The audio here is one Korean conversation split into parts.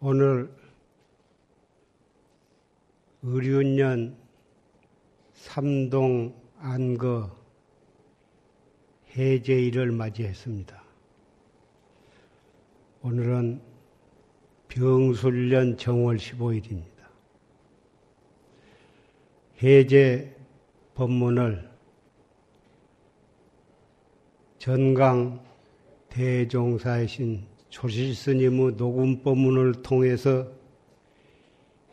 오늘 의륜년 삼동 안거 해제일을 맞이했습니다. 오늘은 병술년 정월 15일입니다. 해제 법문을 전강 대종사이신 조실스님의 녹음 법문을 통해서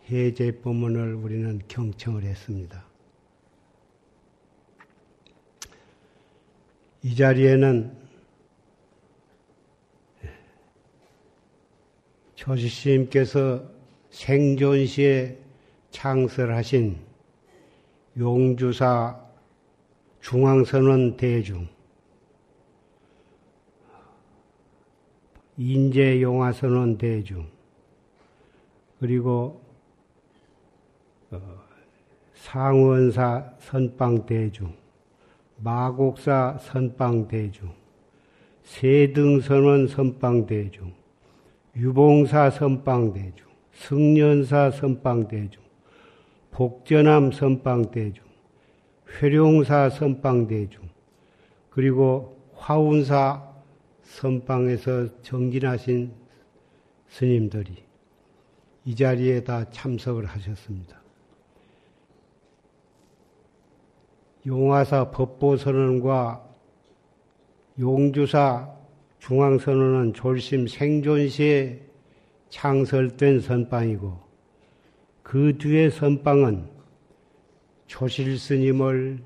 해제 법문을 우리는 경청을 했습니다. 이 자리에는 조실스님께서 생존시에 창설하신 용주사 중앙선원 대중, 인재 용화선원 대중, 그리고 어, 상원사 선방 대중, 마곡사 선방 대중, 세등선원 선방 대중, 유봉사 선방 대중, 승련사 선방 대중, 복전암 선방 대중, 회룡사 선방 대중, 그리고 화운사 선방에서 정진하신 스님들이 이 자리에 다 참석을 하셨습니다. 용화사 법보선언과 용주사 중앙선언은 졸심 생존 시에 창설된 선방이고 그 뒤에 선방은 조실 스님을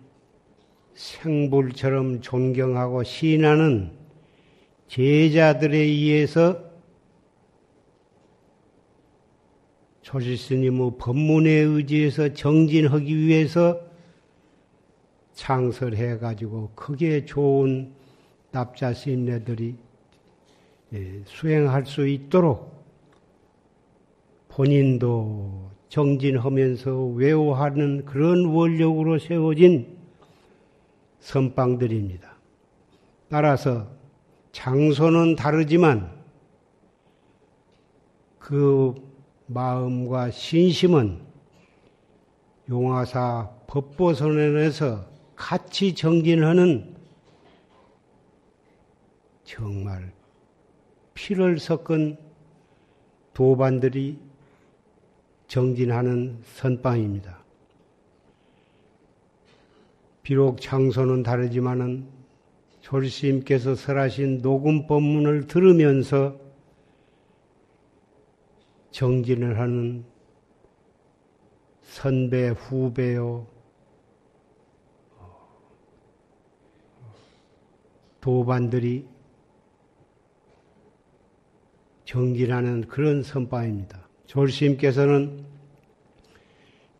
생불처럼 존경하고 신하는 제자들에 의해서 조실 스님의 법문에 의지해서 정진하기 위해서 창설해 가지고 크게 좋은 납자 스님네들이 예, 수행할 수 있도록 본인도 정진하면서 외워하는 그런 원력으로 세워진 선방들입니다. 따라서 장소는 다르지만 그 마음과 신심은 용화사 법보선언에서 같이 정진하는 정말 피를 섞은 도반들이 정진하는 선방입니다. 비록 장소는 다르지만은 졸시님께서 설하신 녹음 법문을 들으면서 정진을 하는 선배, 후배요, 도반들이 정진하는 그런 선바입니다. 졸시님께서는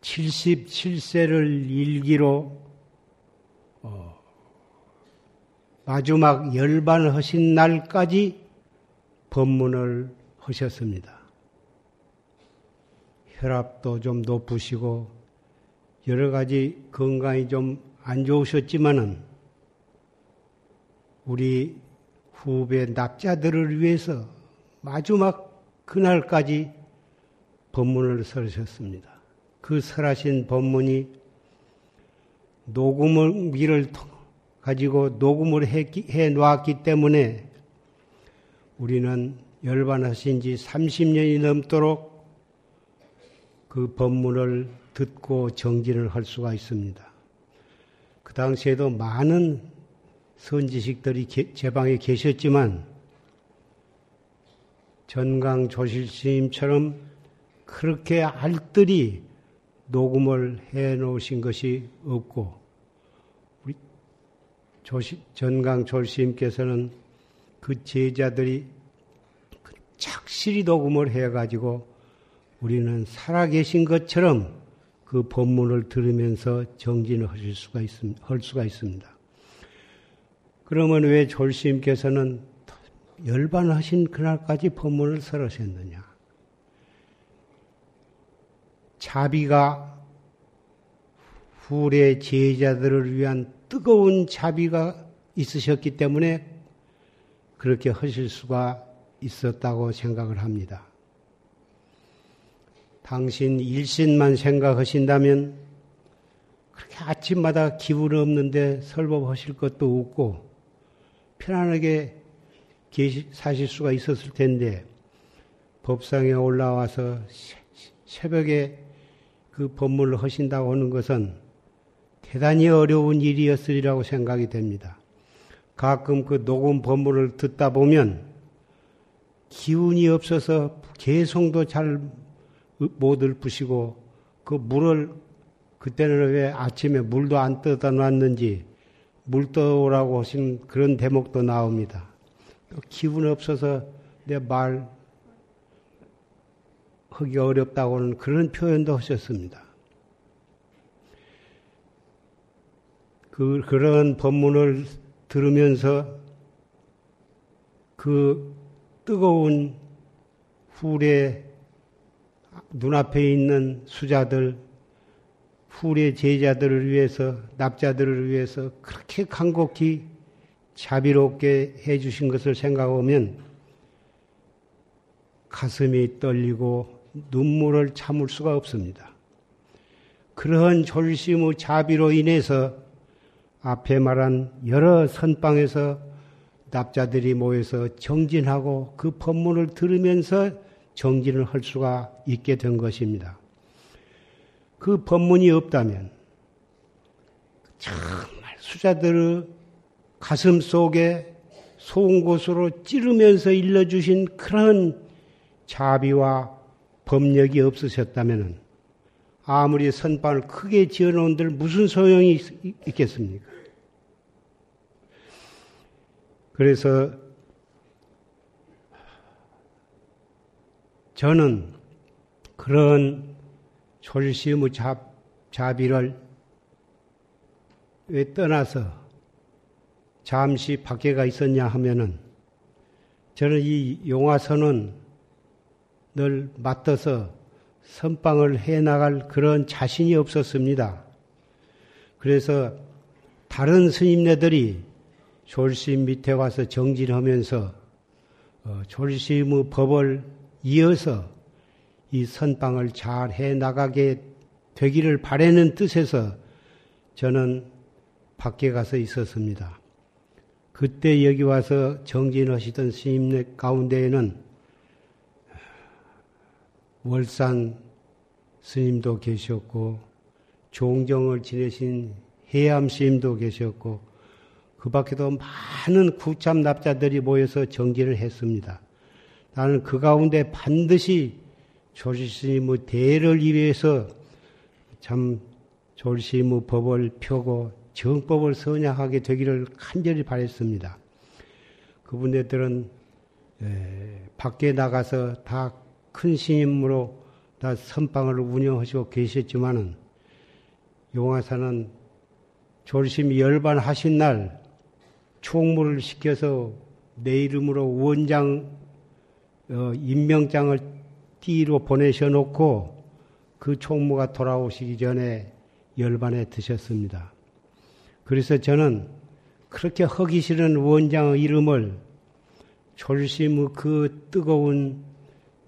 77세를 일기로 어, 마지막 열반을 하신 날까지 법문을 하셨습니다. 혈압도 좀 높으시고 여러 가지 건강이 좀 안 좋으셨지만은 우리 후배 납자들을 위해서 마지막 그날까지 법문을 설으셨습니다. 그 설하신 법문이 녹음을 미를 가지고 녹음을 해 놓았기 때문에 우리는 열반하신 지 30년이 넘도록 그 법문을 듣고 정진을 할 수가 있습니다. 그 당시에도 많은 선지식들이 제 방에 계셨지만 전강 조실 스님처럼 그렇게 알뜰히 녹음을 해 놓으신 것이 없고 조시, 전강 조실스님께서는 그 제자들이 착실히 녹음을 해 가지고 우리는 살아계신 것처럼 그 법문을 들으면서 정진을 하실 수가 있, 할 수가 있습니다. 그러면 왜 졸시님께서는 열반하신 그날까지 법문을 설하셨느냐? 자비가 후래 제자들을 위한 뜨거운 자비가 있으셨기 때문에 그렇게 하실 수가 있었다고 생각을 합니다. 당신 일신만 생각하신다면 그렇게 아침마다 기분 없는데 설법하실 것도 없고 편안하게 계시, 사실 수가 있었을 텐데 법상에 올라와서 새벽에 그 법문을 하신다고 하는 것은 대단히 어려운 일이었으리라고 생각이 됩니다. 가끔 그 녹음 법문을 듣다 보면 기운이 없어서 개성도 잘 못 읊으시고 그 물을 그때는 왜 아침에 물도 안 떠다 놨는지 물 떠오라고 하신 그런 대목도 나옵니다. 기운 없어서 내 말 하기 어렵다고는 그런 표현도 하셨습니다. 그, 그런 법문을 들으면서 그 뜨거운 후래 눈앞에 있는 수자들, 후래 제자들을 위해서, 납자들을 위해서 그렇게 간곡히 자비롭게 해주신 것을 생각하면 가슴이 떨리고 눈물을 참을 수가 없습니다. 그러한 졸심의 자비로 인해서 앞에 말한 여러 선방에서 납자들이 모여서 정진하고 그 법문을 들으면서 정진을 할 수가 있게 된 것입니다. 그 법문이 없다면 정말 수자들의 가슴 속에 소은 곳으로 찌르면서 일러주신 그런 자비와 법력이 없으셨다면 아무리 선방을 크게 지어놓은들 무슨 소용이 있, 겠습니까? 그래서 저는 그런 졸시의 자, 자비를 왜 떠나서 잠시 밖에가 있었냐 하면은 저는 이 용화선은 늘 맞서서 선방을 해 나갈 그런 자신이 없었습니다. 그래서 다른 스님네들이 졸심 밑에 와서 정진하면서 어, 졸심의 법을 이어서 이 선방을 잘 해 나가게 되기를 바라는 뜻에서 저는 밖에 가서 있었습니다. 그때 여기 와서 정진하시던 스님네 가운데에는 월산 스님도 계셨고 종정을 지내신 해암 스님도 계셨고 그 밖에도 많은 구참 납자들이 모여서 정진을 했습니다. 나는 그 가운데 반드시 조실스님의 대를 위해서 참 조실스님의 법을 펴고 정법을 선양하게 되기를 간절히 바랬습니다. 그분들은 밖에 나가서 다 큰 스님으로 다 선방을 운영하시고 계셨지만은 용화사는 졸심 열반하신 날 총무를 시켜서 내 이름으로 원장 어, 임명장을 띠로 보내셔 놓고 그 총무가 돌아오시기 전에 열반에 드셨습니다. 그래서 저는 그렇게 허기 싫은 원장의 이름을 졸심의 그 뜨거운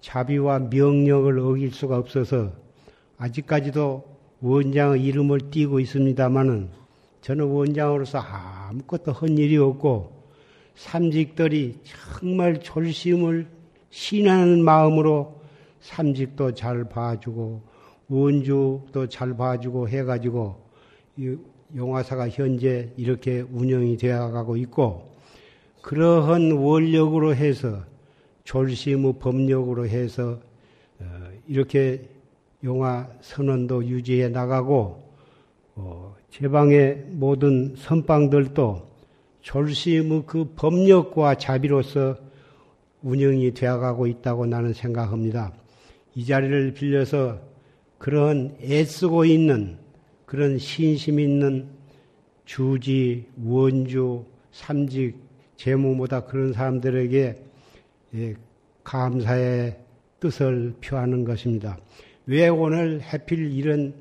자비와 명령을 어길 수가 없어서 아직까지도 원장의 이름을 띄고 있습니다마는 저는 원장으로서 아무것도 한 일이 없고 삼직들이 정말 졸심을 신하는 마음으로 삼직도 잘 봐주고 원주도 잘 봐주고 해가지고 용화사가 현재 이렇게 운영이 되어가고 있고 그러한 원력으로 해서 졸심의 법력으로 해서 어, 이렇게 용화 선언도 유지해 나가고 어, 제방의 모든 선방들도 졸심의 그 법력과 자비로서 운영이 되어가고 있다고 나는 생각합니다. 이 자리를 빌려서 그런 애쓰고 있는 그런 신심 있는 주지, 원주, 삼직, 재무보다 그런 사람들에게 예, 감사의 뜻을 표하는 것입니다. 왜 오늘 해필 이런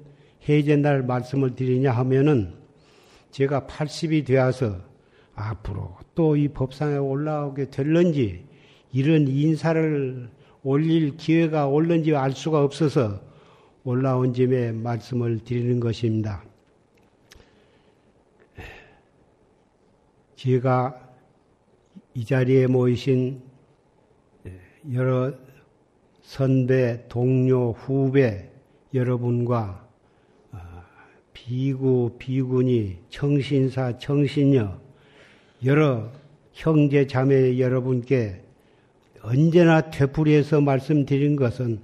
해제날 말씀을 드리냐 하면은 제가 80이 되어서 앞으로 또 이 법상에 올라오게 될런지 이런 인사를 올릴 기회가 올는지 알 수가 없어서 올라온 짐에 말씀을 드리는 것입니다. 제가 이 자리에 모이신 여러 선배, 동료, 후배 여러분과 어, 비구, 비구니, 청신사, 청신녀, 여러 형제, 자매 여러분께 언제나 되풀이해서 말씀드린 것은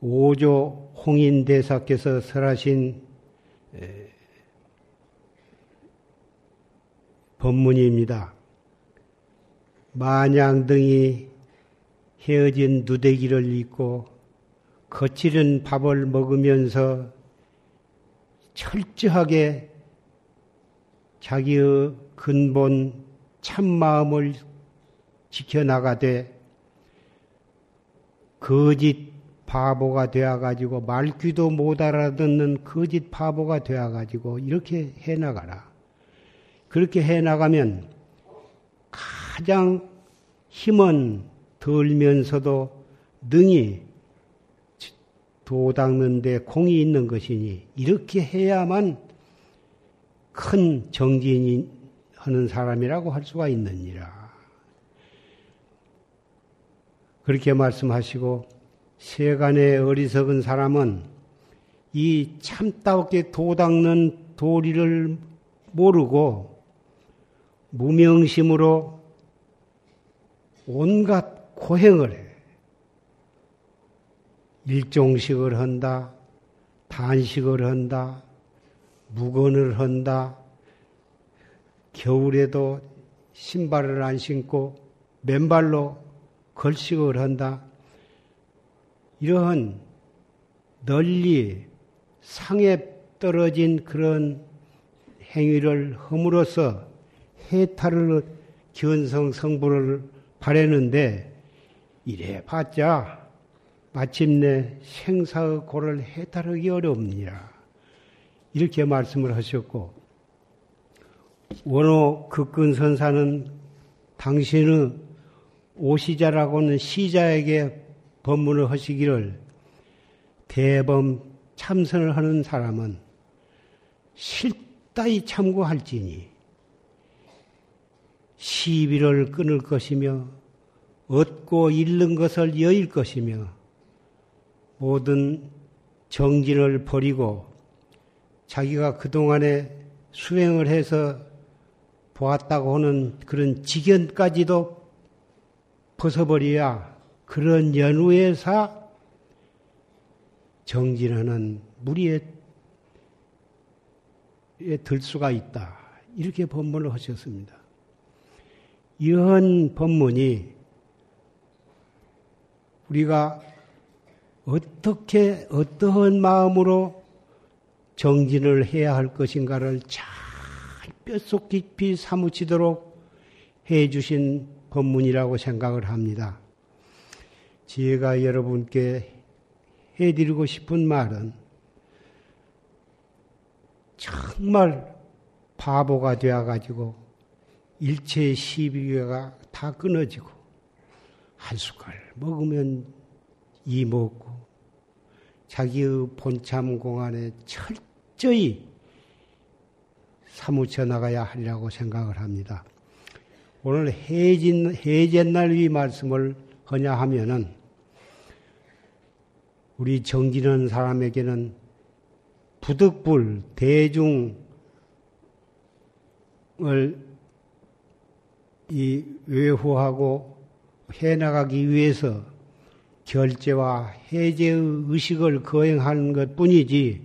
오조 홍인 대사께서 설하신 법문입니다. 마냥 등이 헤어진 누대기를 입고 거칠은 밥을 먹으면서 철저하게 자기의 근본 참마음을 지켜나가되 거짓 바보가 되어가지고 말귀도 못 알아듣는 거짓 바보가 되어가지고 이렇게 해나가라. 그렇게 해 나가면 가장 힘은 덜면서도 능히 도 닦는데 공이 있는 것이니 이렇게 해야만 큰 정진이 하는 사람이라고 할 수가 있느니라. 그렇게 말씀하시고 세간의 어리석은 사람은 이 참다롭게 도 닦는 도리를 모르고 무명심으로 온갖 고행을 해. 일종식을 한다, 단식을 한다, 무건을 한다, 겨울에도 신발을 안 신고 맨발로 걸식을 한다. 이러한 널리 상에 떨어진 그런 행위를 함으로써 해탈을 견성 성부를 바라는데 이래 봤자 마침내 생사의 고를 해탈하기 어렵느니라. 이렇게 말씀을 하셨고, 원호 극근선사는 당신의 오시자라고는 시자에게 법문을 하시기를 대범 참선을 하는 사람은 실다이 참고할지니 시비를 끊을 것이며 얻고 잃는 것을 여일 것이며 모든 정진을 버리고 자기가 그동안에 수행을 해서 보았다고 하는 그런 직연까지도 벗어버려야 그런 연후에서 정진하는 무리에 들 수가 있다. 이렇게 법문을 하셨습니다. 이런 법문이 우리가 어떻게, 어떠한 마음으로 정진을 해야 할 것인가를 잘 뼛속 깊이 사무치도록 해 주신 법문이라고 생각을 합니다. 제가 여러분께 해드리고 싶은 말은 정말 바보가 되어가지고 일체 시비가 다 끊어지고 한 숟갈 먹으면 이 먹고 자기의 본참 공안에 철저히 사무쳐 나가야 하리라고 생각을 합니다. 오늘 해진, 해제날 이 말씀을 하냐 하면은 우리 정진하는 사람에게는 부득불 대중을 이 외후하고 해나가기 위해서 결제와 해제의 의식을 거행하는 것 뿐이지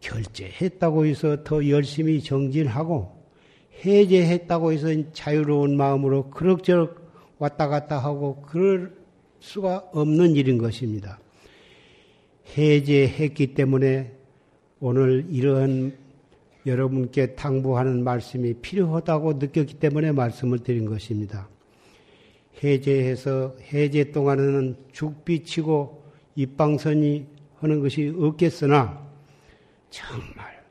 결제했다고 해서 더 열심히 정진하고 해제했다고 해서 자유로운 마음으로 그럭저럭 왔다 갔다 하고 그럴 수가 없는 일인 것입니다. 해제했기 때문에 오늘 이러한 여러분께 당부하는 말씀이 필요하다고 느꼈기 때문에 말씀을 드린 것입니다. 해제해서 해제 동안에는 죽비치고 입방선이 하는 것이 없겠으나 정말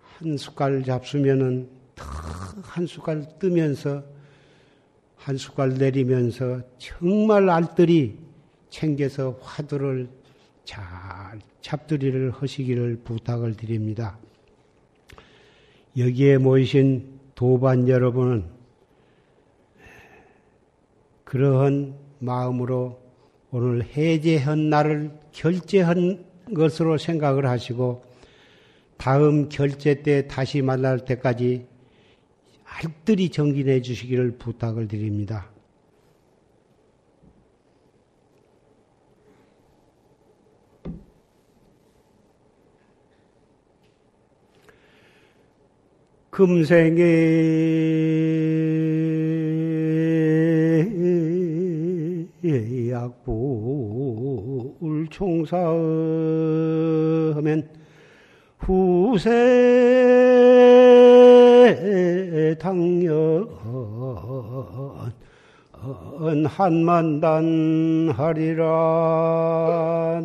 한 숟갈 잡수면은 한 숟갈 뜨면서 한 숟갈 내리면서 정말 알뜰히 챙겨서 화두를 잘 잡두리를 하시기를 부탁을 드립니다. 여기에 모이신 도반 여러분은 그러한 마음으로 오늘 해제한 날을 결제한 것으로 생각을 하시고 다음 결제 때 다시 만날 때까지 알뜰히 정진해 주시기를 부탁을 드립니다. 금생의 약불 총사하면 후세 당연 한만단 하리라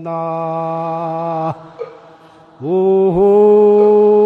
나. 오호